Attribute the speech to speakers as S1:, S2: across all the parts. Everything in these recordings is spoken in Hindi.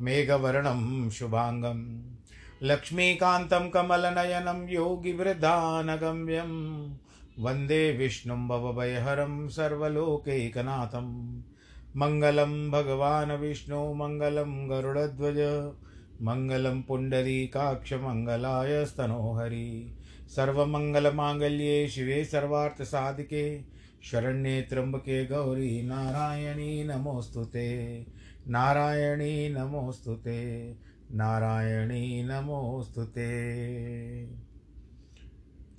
S1: मेघवर्णं शुभाङ्गं लक्ष्मीकान्तं कमलनयनं योगिवृद्धानगम्यं वंदे विष्णुं भवभयहरं सर्वलोकैकनाथं मङ्गलं भगवान् विष्णु, मङ्गलं गरुडध्वज, मङ्गलं पुण्डरीकाक्षमङ्गलाय स्तनोहरि। सर्वमङ्गलमाङ्गल्ये शिवे सर्वार्थसाधिके, शरण्ये त्र्यम्बके गौरी नारायणी नमोऽस्तु ते। नारायणी नमोऽस्तु ते। नारायणी नमोऽस्तु ते।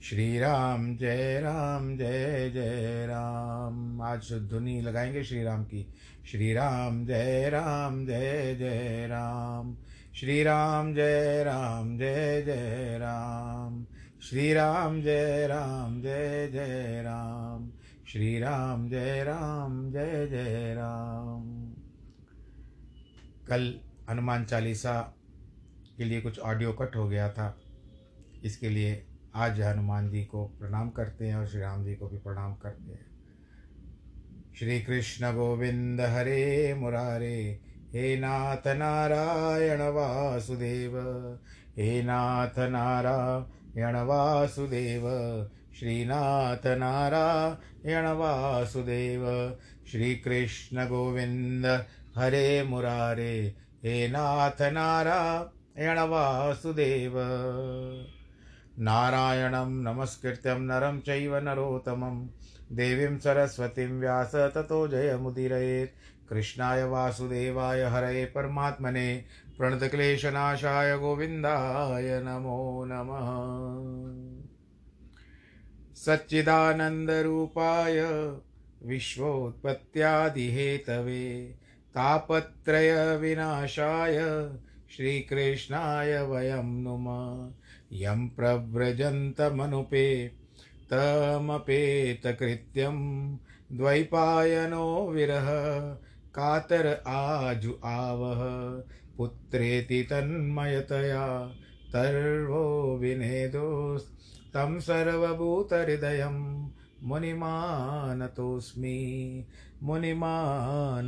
S1: श्री राम जय राम, जय जय राम। आज धुनी लगाएँगे श्री राम की। श्री राम जय राम, जय जय राम। श्री राम जय राम, जय जय राम। श्री राम जय राम, जय जय राम। श्री राम जय राम, जय जय राम। कल हनुमान चालीसा के लिए कुछ ऑडियो कट हो गया था। इसके लिए आज हनुमान जी को प्रणाम करते हैं और श्री राम जी को भी प्रणाम करते हैं। श्री कृष्ण गोविंद हरे मुरारे, हे नाथ नारायण वासुदेव, हे नाथ नारायण वासुदेव श्रीनाथ नारायण वासुदेव, श्री श्रीकृष्ण गोविन्द हरे मुरारे, हे नाथ नारायण वासुदेव। नारायणं नमस्कृत्यं नरं चैव नरोत्तमं। देवीं सरस्वतीं व्यास ततो जयमुदीरयेत्। कृष्णाय वासुदेवाय हरये परमात्मने। प्रणतक्लेशनाशाय गोविन्दाय नमो नमः। सच्चिदानन्दरूपाय विश्वोत्पत्त्यादिहेतवे। तापत्रयविनाशाय श्रीकृष्णाय वयं नुम। यं प्रव्रजन्तमनुपे तमपेतकृत्यं द्वैपायनो विरह कातर आजु आवह। पुत्रेति तन्मयतया तर्वो विनेदोस् तं मुनिमानतोऽस्मि मुनिमानतोऽस्मि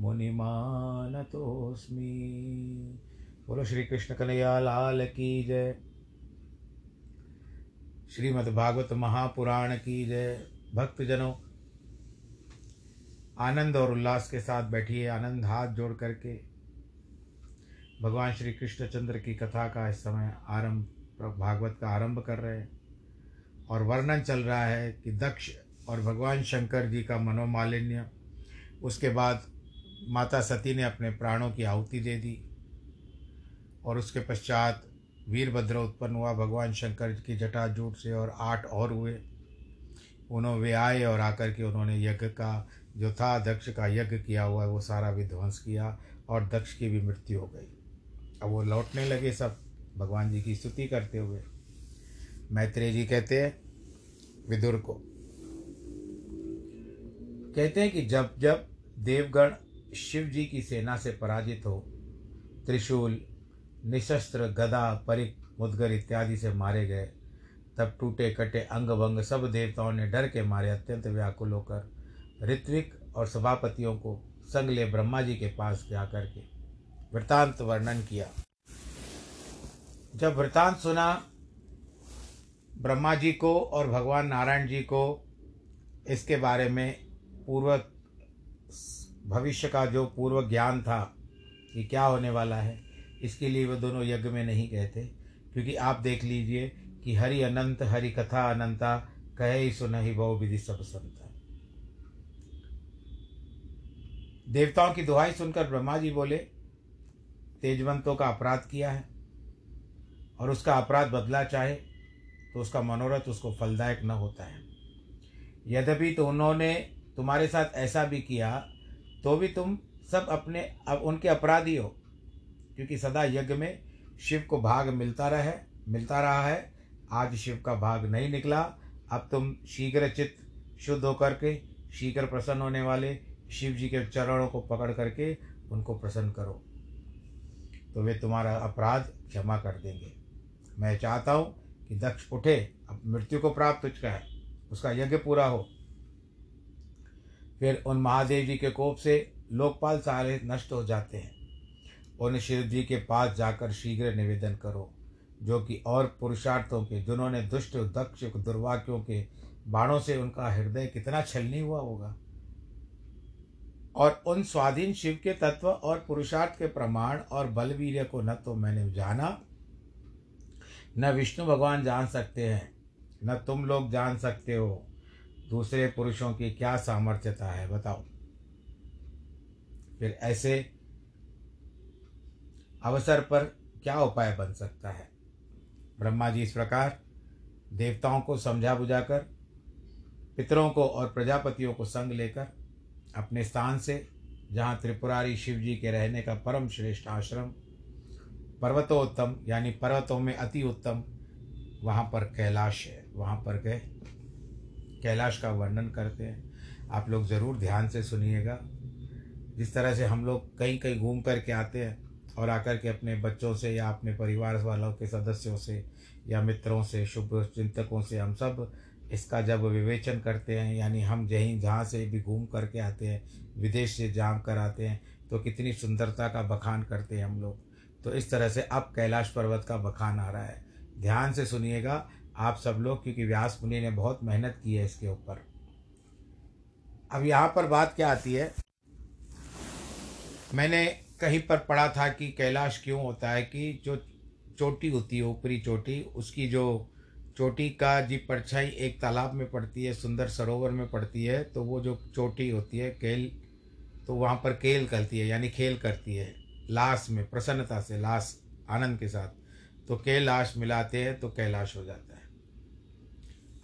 S1: मुनिमानतोऽस्मि। बोलो श्री कृष्ण कन्हैया, लाल की जय। श्रीमद्भागवत महापुराण की जय। भक्तजनों, आनंद और उल्लास के साथ बैठिए, आनंद हाथ जोड़ करके। भगवान श्री कृष्णचंद्र की कथा का इस समय आरंभ, भागवत का आरंभ कर रहे हैं। और वर्णन चल रहा है कि दक्ष और भगवान शंकर जी का मनोमालिन्य, उसके बाद माता सती ने अपने प्राणों की आहुति दे दी और उसके पश्चात वीरभद्र उत्पन्न हुआ। भगवान शंकर की जटाजूट से और आठ और हुए। उन्होंने वे आए और आकर के उन्होंने यज्ञ का, जो था दक्ष का यज्ञ किया हुआ वो सारा विध्वंस किया और दक्ष की भी मृत्यु हो गई। अब वो लौटने लगे सब, भगवान जी की स्तुति करते हुए। मैत्रेय जी कहते हैं, विदुर को। कहते हैं कि जब जब देवगण शिव जी की सेना से पराजित हो, त्रिशूल, निशस्त्र, गदा, परिक मुदगर इत्यादि से मारे गए, तब टूटे कटे अंग भंग सब देवताओं ने डर के मारे अत्यंत व्याकुल होकर ऋत्विक और सभापतियों को संग ले ब्रह्मा जी के पास जा करके वृतांत वर्णन किया। जब वृतांत सुना ब्रह्मा जी को और भगवान नारायण जी को इसके बारे में पूर्व भविष्य का जो पूर्व ज्ञान था कि क्या होने वाला है, इसके लिए वो दोनों यज्ञ में नहीं गए थे। क्योंकि आप देख लीजिए कि हरि अनंत, हरि कथा अनंता, कहे ही सुन ही बहु विधि सब संता। देवताओं की दुहाई सुनकर ब्रह्मा जी बोले, तेजवंतों का अपराध किया है और उसका अपराध बदला चाहे तो उसका मनोरथ उसको फलदायक न होता है। यद्यपि तो उन्होंने तुम्हारे साथ ऐसा भी किया तो भी तुम सब अपने अब उनके अपराधी हो, क्योंकि सदा यज्ञ में शिव को भाग मिलता रहे, मिलता रहा है। आज शिव का भाग नहीं निकला। अब तुम शीघ्र चित्त शुद्ध होकर के, शीघ्र प्रसन्न होने वाले शिव जी के चरणों को पकड़ करके उनको प्रसन्न करो। तो वे तुम्हारा अपराध क्षमा कर देंगे। मैं चाहता हूँ कि दक्ष उठे, अब मृत्यु को प्राप्त तुझका है, उसका यज्ञ पूरा हो। फिर उन महादेव जी के कोप से लोकपाल सारे नष्ट हो जाते हैं। उन शिव जी के पास जाकर शीघ्र निवेदन करो, जो कि और पुरुषार्थों के, जिन्होंने दुष्ट, दक्ष दुर्वाक्यों के बाणों से उनका हृदय कितना छलनी हुआ होगा। और उन स्वाधीन शिव के तत्व और पुरुषार्थ के प्रमाण और बलवीर्य को न तो मैंने जाना न विष्णु भगवान जान सकते हैं, न तुम लोग जान सकते हो। दूसरे पुरुषों की क्या सामर्थ्यता है, बताओ। फिर ऐसे अवसर पर क्या उपाय बन सकता है? ब्रह्मा जी इस प्रकार देवताओं को समझा बुझाकर पितरों को और प्रजापतियों को संग लेकर, अपने स्थान से, जहाँ त्रिपुरारी शिव जी के रहने का परम श्रेष्ठ आश्रम पर्वतोत्तम, यानी पर्वतों में अति उत्तम, वहाँ पर कैलाश है। वहाँ पर गए, कैलाश का वर्णन करते हैं। आप लोग ज़रूर ध्यान से सुनिएगा। जिस तरह से हम लोग कहीं कहीं घूम कर के आते हैं और आकर के अपने बच्चों से या अपने परिवार वालों के सदस्यों से या मित्रों से, शुभ चिंतकों से हम सब इसका जब विवेचन करते हैं, यानी हम जहीं जहाँ से भी घूम करके आते हैं, विदेश से जाम कर आते हैं तो कितनी सुंदरता का बखान करते हैं हम लोग। तो इस तरह से अब कैलाश पर्वत का बखान आ रहा है। ध्यान से सुनिएगा आप सब लोग, क्योंकि व्यास मुनि ने बहुत मेहनत की है इसके ऊपर। अब यहाँ पर बात क्या आती है? मैंने कहीं पर पढ़ा था कि कैलाश क्यों होता है कि जो चोटी होती है, ऊपरी चोटी, उसकी जो चोटी का जी परछाई एक तालाब में पड़ती है, सुंदर सरोवर में पड़ती है तो वो जो चोटी होती है, केल तो वहाँ पर केल करती है, यानी खेल करती है। लाश में, प्रसन्नता से, लाश आनंद के साथ तो कैलाश मिलाते हैं तो कैलाश हो जाता है।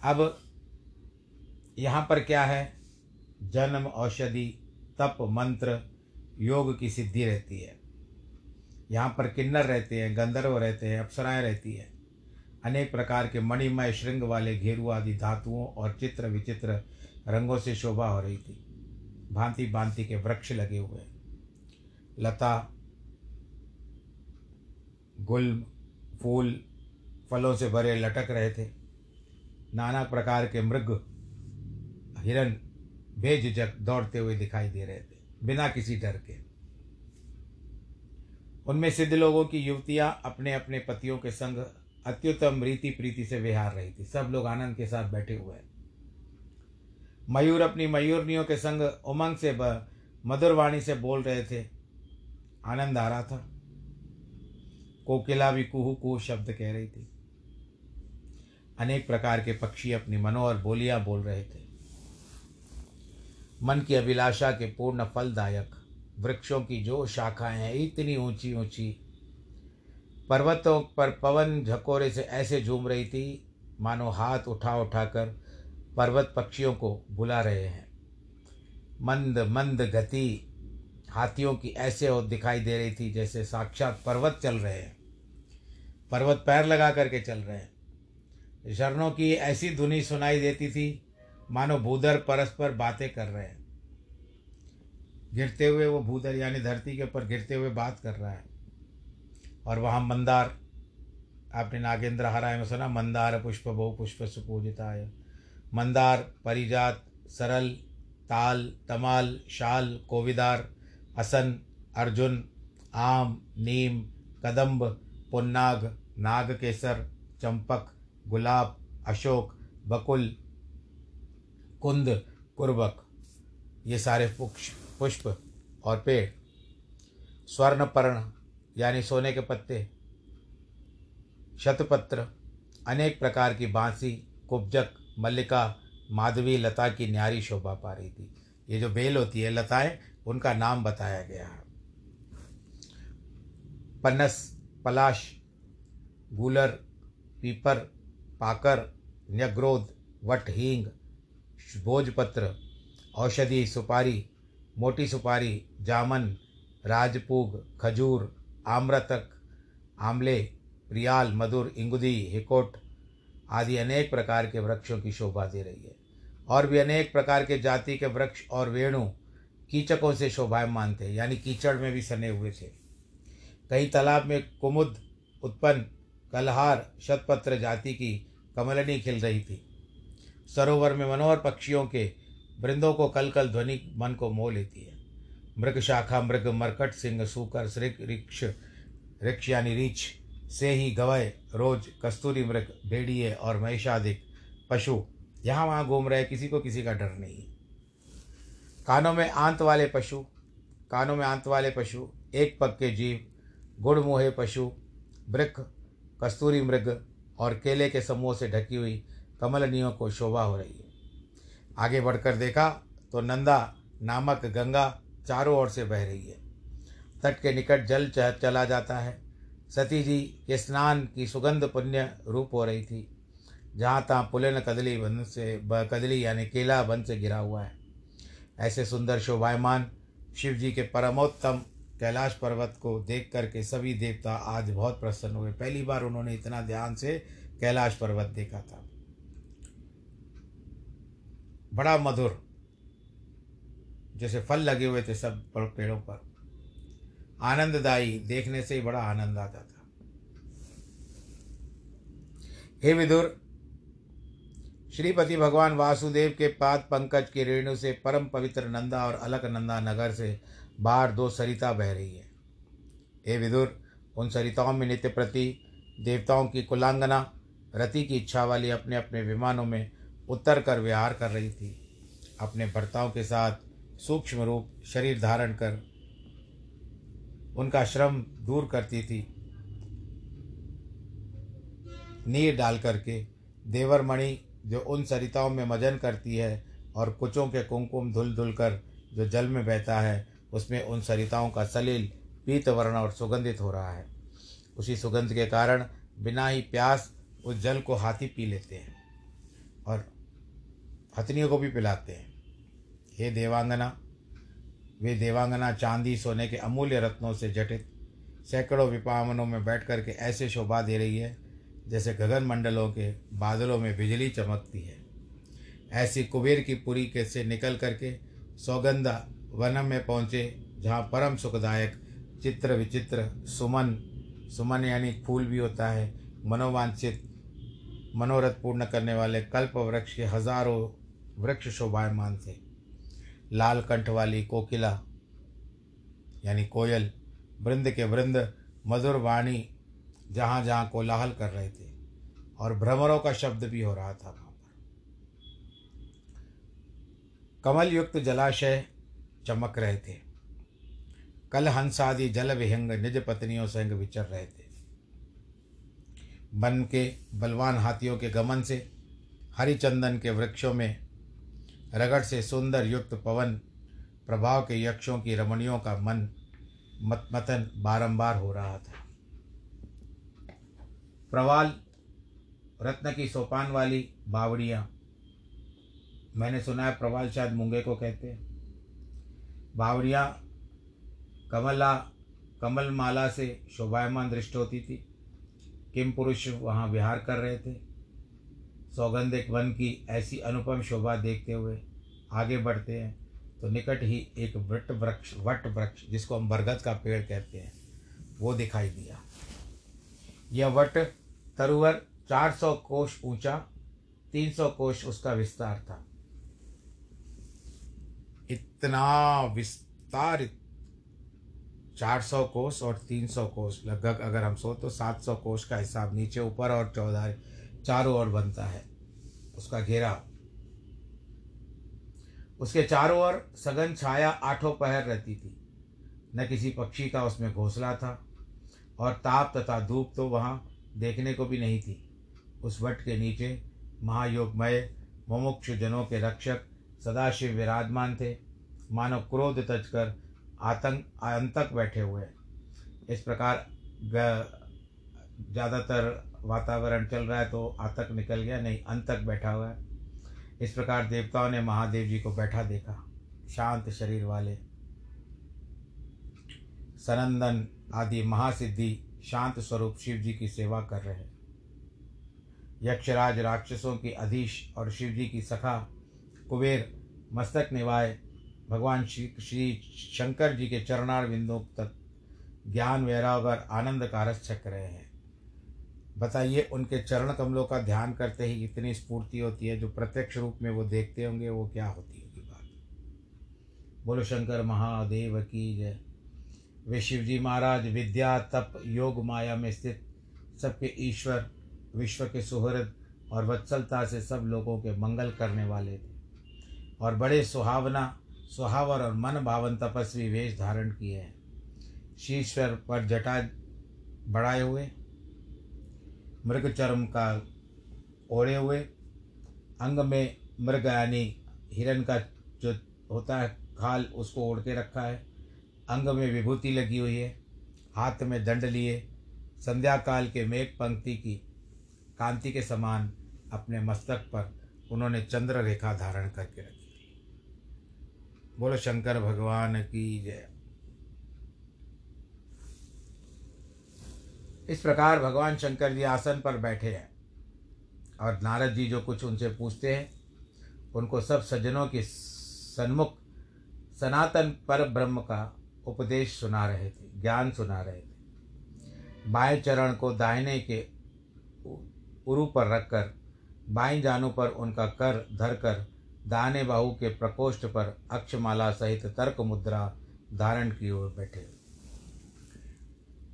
S1: अब यहाँ पर क्या है? जन्म, औषधि, तप, मंत्र, योग की सिद्धि रहती है। यहाँ पर किन्नर रहते हैं, गंधर्व रहते हैं, अप्सराएँ रहती हैं। अनेक प्रकार के मणिमय श्रृंग वाले घेरु आदि धातुओं और चित्र विचित्र रंगों से शोभा हो रही थी। भांति भांति के वृक्ष लगे हुए लता गुल फूल फलों से भरे लटक रहे थे। नाना प्रकार के मृग, हिरण, बेझिझक दौड़ते हुए दिखाई दे रहे थे, बिना किसी डर के। उनमें सिद्ध लोगों की युवतियाँ अपने अपने पतियों के संग अत्युत्तम रीति प्रीति से विहार रही थी। सब लोग आनंद के साथ बैठे हुए हैं। मयूर अपनी मयूरनियों के संग उमंग से मधुर वाणी से बोल रहे थे। आनंद आ रहा था। कोकिला भी कुहू कुहू शब्द कह रही थी। अनेक प्रकार के पक्षी अपनी मनोहर बोलियाँ बोल रहे थे। मन की अभिलाषा के पूर्ण फलदायक वृक्षों की जो शाखाएँ हैं, इतनी ऊँची ऊँची पर्वतों पर पवन झकोरे से ऐसे झूम रही थी, मानो हाथ उठा उठाकर पर्वत पक्षियों को बुला रहे हैं। मंद मंद गति हाथियों की ऐसे और दिखाई दे रही थी जैसे साक्षात पर्वत चल रहे हैं। पर्वत पैर लगा करके चल रहे हैं। झरनों की ऐसी धुनी सुनाई देती थी, मानो भूधर परस्पर बातें कर रहे हैं। गिरते हुए वो भूधर यानी धरती के ऊपर गिरते हुए बात कर रहा है। और वहाँ मंदार, आपने नागेंद्र हराय में सुना, मंदार पुष्प बहु पुष्प सुपूजिताय। मंदार, परिजात, सरल, ताल, तमाल, शाल, कोविदार असन अर्जुन, आम, नीम, कदम्ब, पुन्नाग नाग केसर चंपक, गुलाब, अशोक, बकुल, कुंद, कुर्बक। ये सारे पुष्प और पेड़। स्वर्णपर्ण, यानी सोने के पत्ते। शतपत्र, अनेक प्रकार की बांसी, कुब्जक, मल्लिका, माधवी, लता की न्यारी शोभा पा रही थी। ये जो बेल होती है, लताएँ उनका नाम बताया गया है। पनस, पलाश, गूलर, पीपर, पाकर, न्यग्रोध वट हींग भोजपत्र, औषधि सुपारी, मोटी सुपारी, जामन, राजपूग, खजूर, आम्रतक, आमले रियाल मधुर, इंगुदी, हिकोट आदि अनेक प्रकार के वृक्षों की शोभा दे रही है। और भी अनेक प्रकार के जाति के वृक्ष और वेणु कीचकों से शोभायमान थे यानी कीचड़ में भी सने हुए थे। कहीं तालाब में कुमुद उत्पन्न कलहार शतपत्र जाति की कमलनी खिल रही थी। सरोवर में मनोहर पक्षियों के वृंदों को कल कल ध्वनि मन को मोह लेती है। मृग शाखा, मृग मरकट, सिंह सूकर श्रिक रिक्ष रिक्ष यानी रीछ से ही गवय, रोज, कस्तूरी मृग, भेड़िए और महिषादिक पशु, यहाँ वहाँ घूम रहे किसी को किसी का डर नहीं। कानों में आंत वाले पशु, कानों में आंत वाले पशु, एक पग के जीव, गुड़ मुहे पशु वृक्ष कस्तूरी मृग और केले के समूह से ढकी हुई कमलनियों को शोभा हो रही है। आगे बढ़कर देखा तो नंदा नामक गंगा चारों ओर से बह रही है। तट के निकट जल चला जाता है। सती जी के स्नान की सुगंध पुण्य रूप हो रही थी, जहाँ तहाँ पुलिन कदली बन से कदली यानी केला बन से गिरा हुआ है। ऐसे सुंदर शोभायमान शिव जी के परमोत्तम कैलाश पर्वत को देख करके सभी देवता आज बहुत प्रसन्न हुए। पहली बार उन्होंने इतना ध्यान से कैलाश पर्वत देखा था। बड़ा मधुर, जैसे फल लगे हुए थे सब पेड़ों पर। आनंददायी, देखने से ही बड़ा आनंद आता था। हे विदुर श्रीपति भगवान वासुदेव के पाद पंकज की रेणु से परम पवित्र नंदा और अलक नंदा नगर से बाहर दो सरिता बह रही है। हे विदुर, उन सरिताओं में नित्य प्रति, देवताओं की कुलांगना, रति की इच्छा वाली अपने अपने विमानों में उतर कर विहार कर रही थी। अपने भर्ताओं के साथ सूक्ष्म रूप शरीर धारण कर उनका श्रम दूर करती थी। नीर डाल करके देवरमणि जो उन सरिताओं में मजन करती है और कुचों के कुमकुम धुल धुल कर जो जल में बहता है, उसमें उन सरिताओं का सलील पीत वर्ण और सुगंधित हो रहा है। उसी सुगंध के कारण बिना ही प्यास उस जल को हाथी पी लेते हैं और हथनियों को भी पिलाते हैं। हे देवांगना, वे देवांगना चांदी सोने के अमूल्य रत्नों से जटित सैकड़ों विपावनों में बैठ कर के ऐसे शोभा दे रही है जैसे गगन मंडलों के बादलों में बिजली चमकती है। ऐसी कुबेर की पुरी के से निकल करके सौगंधा वनम में पहुँचे, जहाँ परम सुखदायक चित्र विचित्र सुमन सुमन यानी फूल भी होता है, मनोवांछित मनोरथ पूर्ण करने वाले कल्प वृक्ष के हज़ारों वृक्ष शोभायमान थे। लाल कंठ वाली कोकिला, यानी कोयल, वृंद के वृंद, मधुर वाणी जहाँ जहाँ कोलाहल कर रहे थे, और भ्रमरों का शब्द भी हो रहा था वहाँ पर। कमल युक्त जलाशय चमक रहे थे। कल हंसादि जल विहंग निज पत्नियों संग विचर रहे थे। वन के बलवान हाथियों के गमन से, हरिचंदन के वृक्षों में रगड़ से सुंदर युक्त पवन, प्रभाव के यक्षों की रमणियों का मन मतमथन बारंबार हो रहा था। प्रवाल, रत्न की सोपान वाली बावड़ियाँ। मैंने सुना है प्रवाल शायद मूँगे को कहते हैं। बावड़ियाँ कमला कमल माला से शोभायमान दृष्ट होती थी। किम पुरुष वहाँ विहार कर रहे थे? सौगंधिक वन की ऐसी अनुपम शोभा देखते हुए आगे बढ़ते हैं। तो निकट ही एक वट वृक्ष वट वृक्ष, जिसको हम बरगद का पेड़ कहते हैं, वो दिखाई दिया। यह वट तरुवर चार सौ कोष ऊँचा, तीन सौ कोष उसका विस्तार था। इतना विस्तारित चार सौ कोष और तीन सौ कोष लगभग अगर हम सो तो सात सौ कोष का हिसाब नीचे, ऊपर और चौदह चारों ओर बनता है, उसका घेरा उसके चारों ओर सघन छाया आठों पहर रहती थी, न किसी पक्षी का उसमें घोंसला था, और ताप तथा धूप तो वहाँ देखने को भी नहीं थी। उस वट के नीचे महायोगमय मुमुक्षु जनों के रक्षक सदाशिव विराजमान थे। मानो क्रोध तजकर आतंक अंतक बैठे हुए इस प्रकार ज़्यादातर वातावरण चल रहा है तो आतक निकल गया, नहीं, अंतक बैठा हुआ है। इस प्रकार देवताओं ने महादेव जी को बैठा देखा। शांत शरीर वाले, सनंदन आदि महासिद्धि शांत स्वरूप शिव जी की सेवा कर रहे हैं। यक्षराज राक्षसों की अधीश और शिव जी की सखा कुबेर मस्तक निवाय भगवान श्री श्री शंकर जी के चरणार बिंदु तक ज्ञान, वैराग और आनंद का रस छक रहे हैं। बताइए, उनके चरण कमलों का ध्यान करते ही इतनी स्फूर्ति होती है जो प्रत्यक्ष रूप में वो देखते होंगे, वो क्या होती होगी बात? बोलो, शंकर महादेव की जय। वे शिव जी महाराज विद्या तप योग माया में स्थित सबके ईश्वर, विश्व के सुहृद और वत्सलता से सब लोगों के मंगल करने वाले थे। और बड़े सुहावना, सुहावर और मन भावन तपस्वी वेश धारण किए हैं। शीश्वर पर जटा बढ़ाए हुए, मृग चर्म का ओढ़े हुए, अंग में मृग यानी हिरण का जो होता है, खाल उसको ओढ़ के रखा है। अंग में विभूति लगी हुई है। हाथ में दंड लिए। संध्या काल के मेघ पंक्ति की कांति के समान अपने मस्तक पर उन्होंने चंद्र रेखा धारण करके रखी। बोलो, शंकर भगवान की जय। इस प्रकार भगवान शंकर जी आसन पर बैठे हैं और नारद जी जो कुछ उनसे पूछते हैं, उनको सब सज्जनों के सन्मुख सनातन पर ब्रह्म का उपदेश सुना रहे थे, ज्ञान सुना रहे थे। बाएँ चरण को दाहिने के उरु पर रखकर बाएँ जानों पर उनका कर धर कर दाने बाहु के प्रकोष्ठ पर अक्षमाला सहित तर्क मुद्रा धारण की ओर बैठे।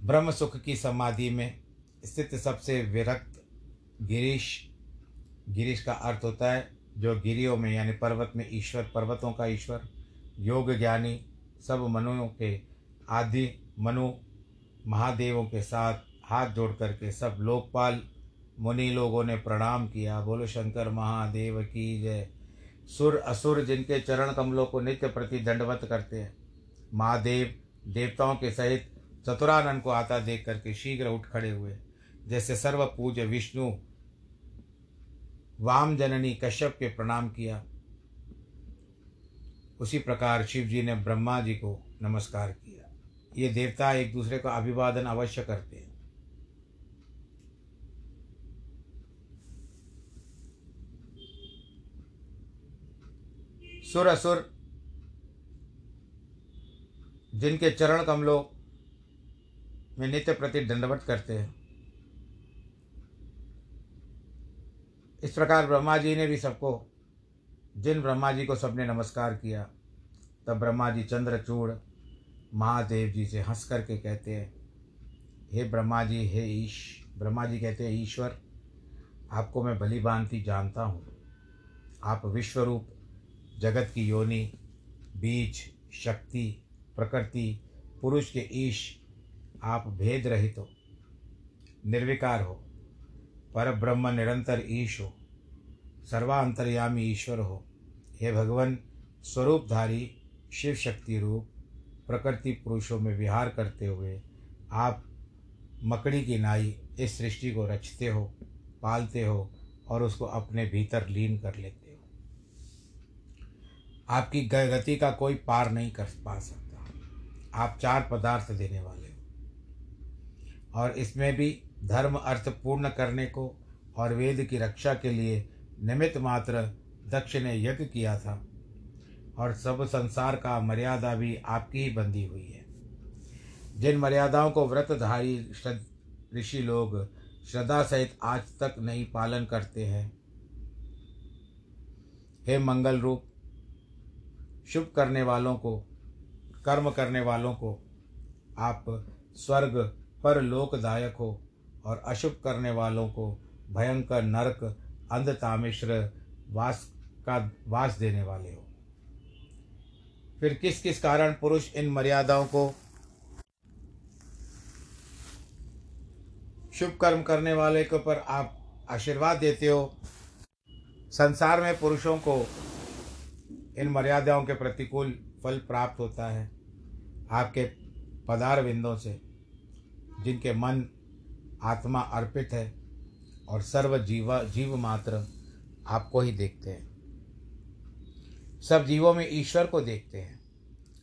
S1: ब्रह्म सुख की समाधि में स्थित सबसे विरक्त गिरीश गिरीश का अर्थ होता है, जो गिरियों में यानी पर्वत में ईश्वर, पर्वतों का ईश्वर, योग ज्ञानी सब मनुओं के, आदि मनु महादेवों के साथ हाथ जोड़ करके सब लोकपाल मुनि लोगों ने प्रणाम किया। बोलो, शंकर महादेव की जय। सुर असुर जिनके चरण कमलों को नित्य प्रति दंडवत करते हैं, महादेव देवताओं के सहित चतुरानंद को आता देख करके शीघ्र उठ खड़े हुए। जैसे सर्व पूज्य विष्णु वाम जननी कश्यप के प्रणाम किया। उसी प्रकार शिव जी ने ब्रह्मा जी को नमस्कार किया। ये देवता एक दूसरे का अभिवादन अवश्य करते हैं। सुर असुर, जिनके चरण कमलों में नित्य प्रति दंडवत करते हैं, इस प्रकार ब्रह्मा जी ने भी सबको जिन ब्रह्मा जी को सबने नमस्कार किया, तब ब्रह्मा जी चंद्रचूड़ महादेव जी से हंस करके कहते हैं, हे ब्रह्मा जी हे ईश ब्रह्मा जी कहते हैं, ईश्वर, आपको मैं भली भांति जानता हूँ। आप विश्वरूप, जगत की योनि, बीज, शक्ति, प्रकृति, पुरुष के ईश, आप भेद रहित हो, निर्विकार हो पर ब्रह्म निरंतर ईश हो, सर्वांतर्यामी ईश्वर हो हे भगवान, स्वरूपधारी शिव शक्ति रूप, प्रकृति पुरुषों में विहार करते हुए आप मकड़ी की नाई इस सृष्टि को रचते हो, पालते हो और उसको अपने भीतर लीन कर लेते हो। आपकी गति का कोई पार नहीं कर पा सकता। आप चार पदार्थ देने वाले हो। और इसमें भी धर्म अर्थ पूर्ण करने को और वेद की रक्षा के लिए निमित्त मात्र दक्ष ने यज्ञ किया था और सब संसार का मर्यादा भी आपकी ही बंधी हुई है। जिन मर्यादाओं को व्रतधारी ऋषि लोग श्रद्धा सहित आज तक नहीं पालन करते हैं, हे मंगल रूप, शुभ करने वालों को, कर्म करने वालों को, आप स्वर्ग पर लोकदायक हो और अशुभ करने वालों को भयंकर नरक अंधतामिश्र वास का वास देने वाले हो। फिर किस किस कारण पुरुष इन मर्यादाओं को शुभ कर्म करने वाले के ऊपर आप आशीर्वाद देते हो, संसार में पुरुषों को इन मर्यादाओं के प्रतिकूल फल प्राप्त होता है, आपके पदार बिंदों से, जिनके मन आत्मा अर्पित है और सर्व जीवा, जीव मात्र आपको ही देखते हैं। सब जीवों में ईश्वर को देखते हैं।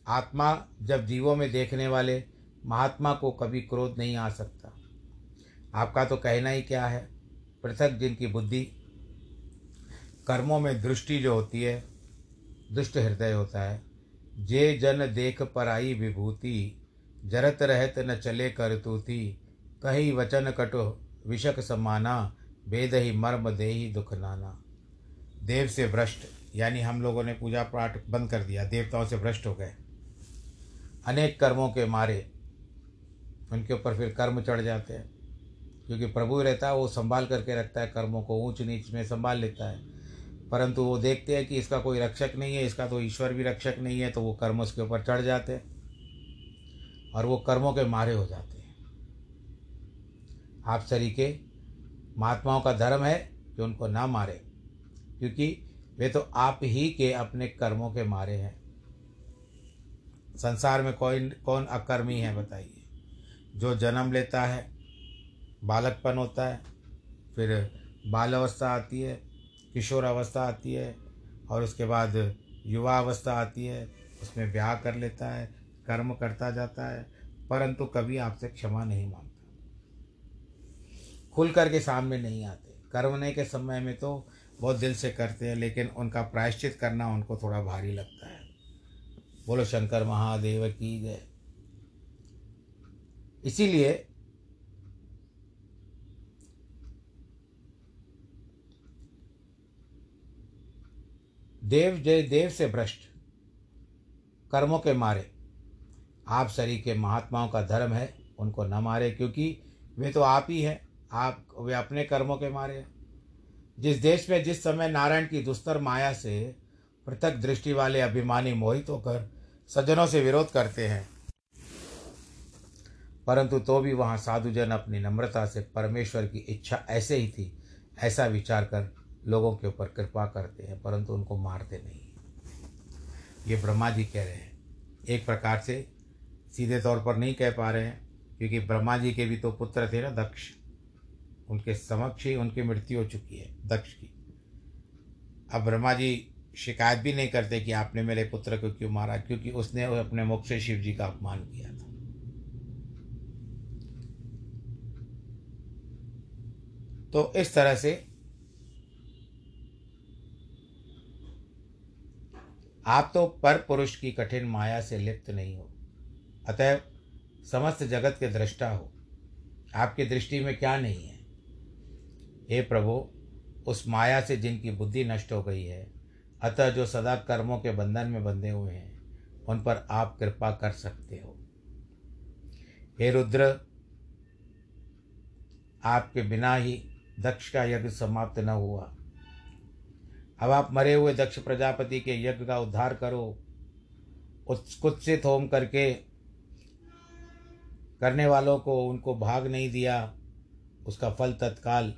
S1: आत्मा जब जीवों में देखने वाले महात्मा को कभी क्रोध नहीं आ सकता। आपका तो कहना ही क्या है? पृथक जिनकी बुद्धि, कर्मों में दृष्टि जो होती है, दुष्ट हृदय होता है, जे जन देख पर आई विभूति, जरत रहत न चले कर तूती कही वचन कटो विषक समाना भेद ही मर्म दे ही दुख नाना। देव से भ्रष्ट यानी हम लोगों ने पूजा पाठ बंद कर दिया, देवताओं से भ्रष्ट हो गए। अनेक कर्मों के मारे, उनके ऊपर फिर कर्म चढ़ जाते हैं। क्योंकि प्रभु रहता है, वो संभाल करके रखता है कर्मों को ऊंच नीच में संभाल लेता है। परंतु वो देखते हैं कि इसका कोई रक्षक नहीं है, इसका तो ईश्वर भी रक्षक नहीं है तो वो कर्म उसके ऊपर चढ़ जाते हैं और वो कर्मों के मारे हो जाते हैं। आप सरीके महात्माओं का धर्म है कि उनको ना मारे, क्योंकि वे तो आप ही के अपने कर्मों के मारे हैं। संसार में कोई, कौन अकर्मी है, बताइए। जो जन्म लेता है, बालकपन होता है, फिर बाल अवस्था आती है किशोर अवस्था आती है, और उसके बाद युवा अवस्था आती है, उसमें ब्याह कर लेता है, कर्म करता जाता है, परंतु कभी आपसे क्षमा नहीं माँगता। खुल करके सामने नहीं आते। कर्मने के समय में तो बहुत दिल से करते हैं, लेकिन उनका प्रायश्चित करना उनको थोड़ा भारी लगता है। बोलो, शंकर महादेव की जय। इसीलिए देव जय, देव से भ्रष्ट, कर्मों के मारे। आप शरीर के महात्माओं का धर्म है, उनको न मारे, क्योंकि वे तो आप ही हैं। आप, वे अपने कर्मों के मारे हैं। जिस देश में, जिस समय नारायण की दुस्तर माया से पृथक दृष्टि वाले अभिमानी मोहित होकर सज्जनों से विरोध करते हैं, परंतु तो भी वहाँ साधुजन अपनी नम्रता से परमेश्वर की इच्छा ऐसे ही थी, ऐसा विचार कर लोगों के ऊपर कृपा करते हैं, परंतु उनको मारते नहीं। ये ब्रह्मा जी कह रहे हैं। एक प्रकार से सीधे तौर पर नहीं कह पा रहे हैं, क्योंकि ब्रह्मा जी के भी तो पुत्र थे ना दक्ष। उनके समक्ष ही उनकी मृत्यु हो चुकी है, दक्ष की। अब ब्रह्मा जी शिकायत भी नहीं करते कि आपने मेरे पुत्र को क्यों मारा, क्योंकि उसने अपने मुख से शिव जी का अपमान किया था। तो इस तरह से आप तो पर पुरुष की कठिन माया से लिप्त नहीं हो अतः समस्त जगत के दृष्टा हो। आपकी दृष्टि में क्या नहीं है? हे प्रभु, उस माया से जिनकी बुद्धि नष्ट हो गई है, अतः जो सदा कर्मों के बंधन में बंधे हुए हैं, उन पर आप कृपा कर सकते हो। हे रुद्र, आपके बिना ही दक्ष का यज्ञ समाप्त न हुआ। अब आप मरे हुए दक्ष प्रजापति के यज्ञ का उद्धार करो, उत्कुत्सित होम करके करने वालों को उनको भाग नहीं दिया, उसका फल तत्काल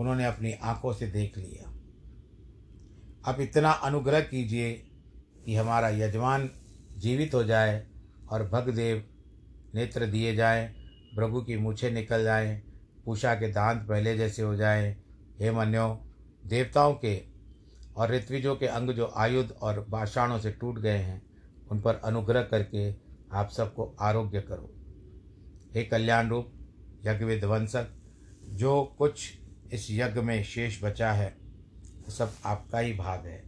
S1: उन्होंने अपनी आँखों से देख लिया। अब इतना अनुग्रह कीजिए कि हमारा यजमान जीवित हो जाए और भगदेव नेत्र दिए जाएँ प्रभु की मूछें निकल जाएँ, पूषा के दांत पहले जैसे हो जाए। हे मन्यो, देवताओं के और ऋत्विजों के अंग जो आयुध और बाषाणों से टूट गए हैं, उन पर अनुग्रह करके आप सबको आरोग्य करो। हे कल्याण रूप यज्ञ विध्वंसक जो कुछ इस यज्ञ में शेष बचा है वो सब आपका ही भाग है।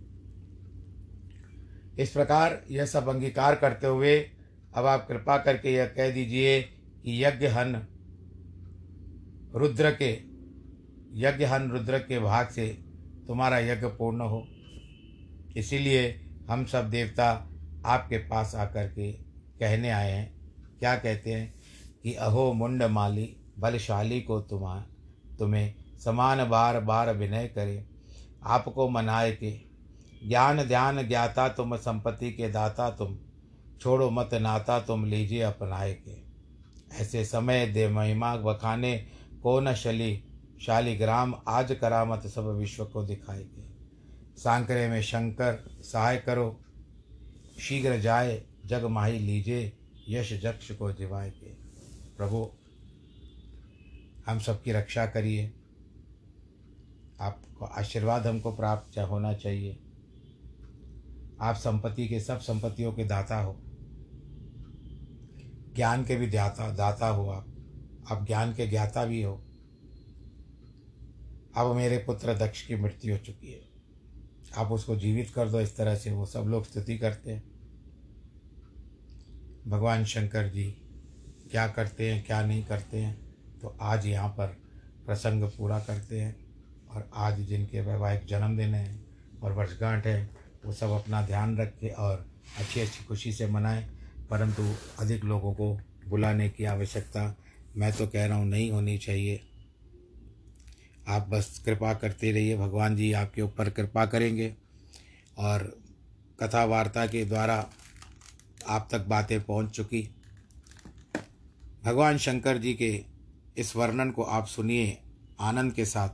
S1: इस प्रकार यह सब अंगीकार करते हुए अब आप कृपा करके यह कह दीजिए कि यज्ञ हन रुद्र के यज्ञ हन रुद्र के भाग से तुम्हारा यज्ञ पूर्ण हो। इसीलिए हम सब देवता आपके पास आकर के कहने आए हैं। क्या कहते हैं कि अहो मुंड माली बलशाली को तुम्हार, तुम्हें समान बार बार विनय करे। आपको मनाए के। ज्ञान ध्यान ज्ञाता तुम, संपत्ति के दाता तुम। छोड़ो मत नाता तुम, लीजिए अपनाए के। ऐसे समय दे महिमा, बखाने को न शली। शालिग्राम, आज करामत सब विश्व को दिखाएगे सांकरे में शंकर, सहाय करो। शीघ्र जाए, जग माही लीजिए, यश जक्ष को जिवाए के। प्रभु, हम सबकी रक्षा करिए। आपको आशीर्वाद हमको प्राप्त होना चाहिए। आप संपत्ति के, सब संपत्तियों के दाता हो। ज्ञान के भी दाता दाता हो आप। आप ज्ञान के ज्ञाता भी हो। अब मेरे पुत्र दक्ष की मृत्यु हो चुकी है। आप उसको जीवित कर दो, इस तरह से वो सब लोग स्तुति करते हैं। भगवान शंकर जी, क्या करते हैं, क्या नहीं करते हैं तो आज यहाँ पर प्रसंग पूरा करते हैं। और आज जिनके वैवाहिक जन्मदिन है और वर्षगांठ है, वो सब अपना ध्यान रखें और अच्छी अच्छी खुशी से मनाएँ। परंतु अधिक लोगों को बुलाने की आवश्यकता मैं तो कह रहा हूँ नहीं होनी चाहिए। आप बस कृपा करते रहिए, भगवान जी आपके ऊपर कृपा करेंगे और कथा वार्ता के द्वारा आप तक बातें पहुँच चुकी। भगवान शंकर जी के इस वर्णन को आप सुनिए आनंद के साथ।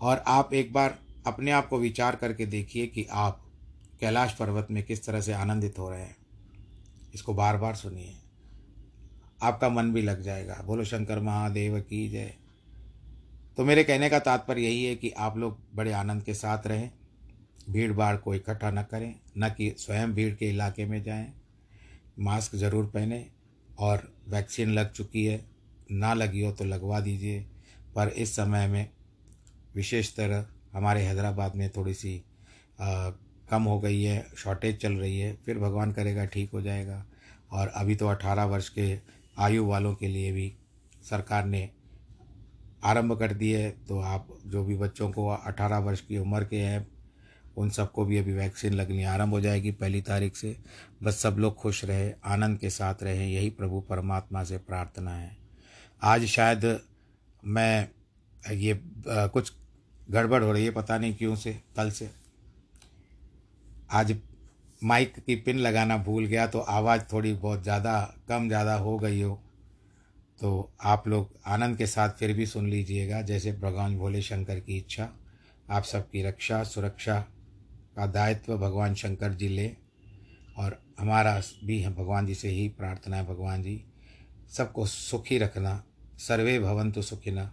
S1: और आप एक बार अपने आप को विचार करके देखिए कि आप कैलाश पर्वत में किस तरह से आनंदित हो रहे हैं। इसको बार बार सुनिए। आपका मन भी लग जाएगा। बोलो, शंकर महादेव की जय। तो मेरे कहने का तात्पर्य यही है कि आप लोग बड़े आनंद के साथ रहें। भीड़ भाड़ को इकट्ठा न करें, न कि स्वयं भीड़ के इलाके में जाएँ। मास्क ज़रूर पहने और वैक्सीन लग चुकी है। ना लगी हो तो लगवा दीजिए। पर इस समय में विशेषतर हमारे हैदराबाद में थोड़ी सी आ, कम हो गई है शॉर्टेज चल रही है फिर भगवान करेगा ठीक हो जाएगा। और अभी तो अठारह वर्ष के आयु वालों के लिए भी सरकार ने आरंभ कर दी है तो आप जो भी बच्चों को अठारह वर्ष की उम्र के हैं उन सबको भी अभी वैक्सीन लगनी आरंभ हो जाएगी पहली तारीख से। बस सब लोग खुश रहे आनंद के साथ रहें यही प्रभु परमात्मा से प्रार्थना है। आज शायद मैं ये कुछ गड़बड़ हो रही है पता नहीं क्यों से, कल से। आज माइक की पिन लगाना भूल गया तो आवाज़ थोड़ी बहुत ज़्यादा, कम ज़्यादा हो गई हो। तो आप लोग आनंद के साथ फिर भी सुन लीजिएगा, जैसे भगवान भोले शंकर की इच्छा। आप सबकी रक्षा, सुरक्षा का दायित्व भगवान शंकर जी ले और हमारा भी है, भगवान जी से ही प्रार्थना है, भगवान जी। सबको सुखी रखना, सर्वे भवंतु सुखिना